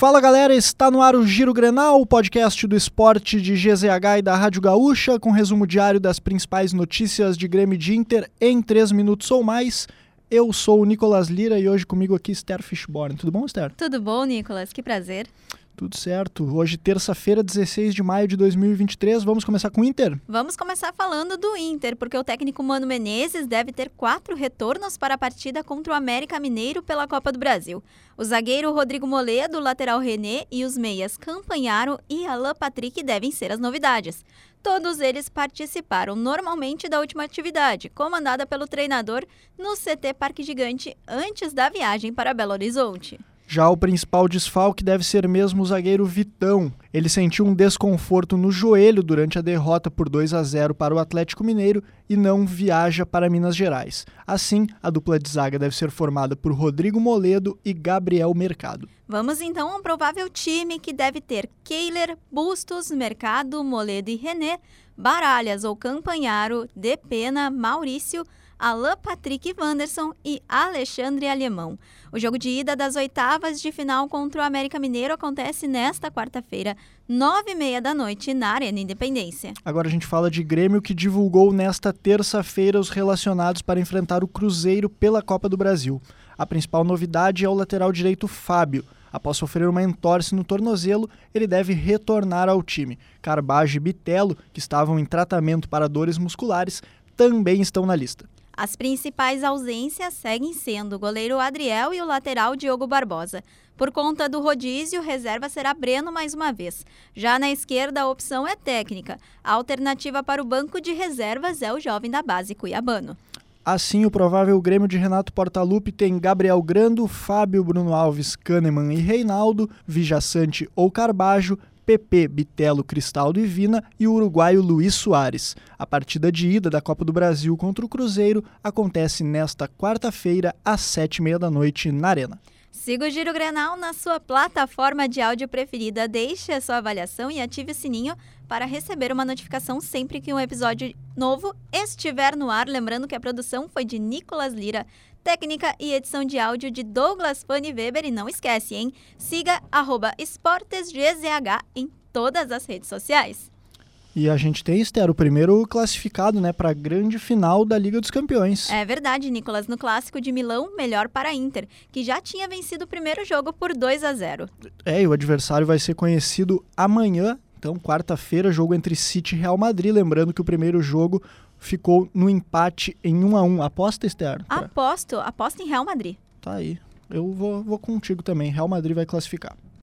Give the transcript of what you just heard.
Fala galera, está no ar o Giro Grenal, o podcast do esporte de GZH e da Rádio Gaúcha, com resumo diário das principais notícias de Grêmio de Inter em 3 minutos ou mais. Eu sou o Nicolas Lira e hoje comigo aqui Esther Fishborn. Tudo bom, Esther? Tudo bom, Nicolas? Que prazer. Tudo certo. Hoje, terça-feira, 16 de maio de 2023. Vamos começar com o Inter? Vamos começar falando do Inter, porque o técnico Mano Menezes deve ter quatro retornos para a partida contra o América Mineiro pela Copa do Brasil. O zagueiro Rodrigo Moledo, o lateral René e os meias Campanharo e Alain Patrick devem ser as novidades. Todos eles participaram normalmente da última atividade, comandada pelo treinador no CT Parque Gigante antes da viagem para Belo Horizonte. Já o principal desfalque deve ser mesmo o zagueiro Vitão. Ele sentiu um desconforto no joelho durante a derrota por 2 a 0 para o Atlético Mineiro e não viaja para Minas Gerais. Assim, a dupla de zaga deve ser formada por Rodrigo Moledo e Gabriel Mercado. Vamos então a um provável time que deve ter Keiler, Bustos, Mercado, Moledo e René, Baralhas ou Campanharo, Depena, Maurício, Alain Patrick Wanderson e Alexandre Alemão. O jogo de ida das oitavas de final contra o América Mineiro acontece nesta quarta-feira, nove e meia da noite, na Arena Independência. Agora a gente fala de Grêmio que divulgou nesta terça-feira os relacionados para enfrentar o Cruzeiro pela Copa do Brasil. A principal novidade é o lateral direito Fábio. Após sofrer uma entorse no tornozelo, ele deve retornar ao time. Carbajo e Bitelo, que estavam em tratamento para dores musculares, também estão na lista. As principais ausências seguem sendo o goleiro Adriel e o lateral Diogo Barbosa. Por conta do rodízio, reserva será Breno mais uma vez. Já na esquerda, a opção é técnica. A alternativa para o banco de reservas é o jovem da base cuiabano. Assim, o provável Grêmio de Renato Portaluppi tem Gabriel Grando, Fábio, Bruno Alves, Kahneman e Reinaldo, Vijaçante ou Carbajo, PP, Bitelo, Cristaldo e Vina e o uruguaio Luiz Soares. A partida de ida da Copa do Brasil contra o Cruzeiro acontece nesta quarta-feira, às sete e meia da noite, na Arena. Siga o Giro Grenal na sua plataforma de áudio preferida, deixe a sua avaliação e ative o sininho para receber uma notificação sempre que um episódio novo estiver no ar. Lembrando que a produção foi de Nicolas Lira, técnica e edição de áudio de Douglas Fanny Weber. E não esquece, hein? Siga EsportesGZH em todas as redes sociais. E a gente tem, Esther, o primeiro classificado né, para a grande final da Liga dos Campeões. É verdade, Nicolas. No clássico de Milão, melhor para a Inter, que já tinha vencido o primeiro jogo por 2 a 0. É, e o adversário vai ser conhecido amanhã. Então, quarta-feira, jogo entre City e Real Madrid. Lembrando que o primeiro jogo ficou no empate em 1 a 1 Aposta, Esther? Aposto, aposto em Real Madrid. Tá aí. Eu vou, vou contigo também. Real Madrid vai classificar.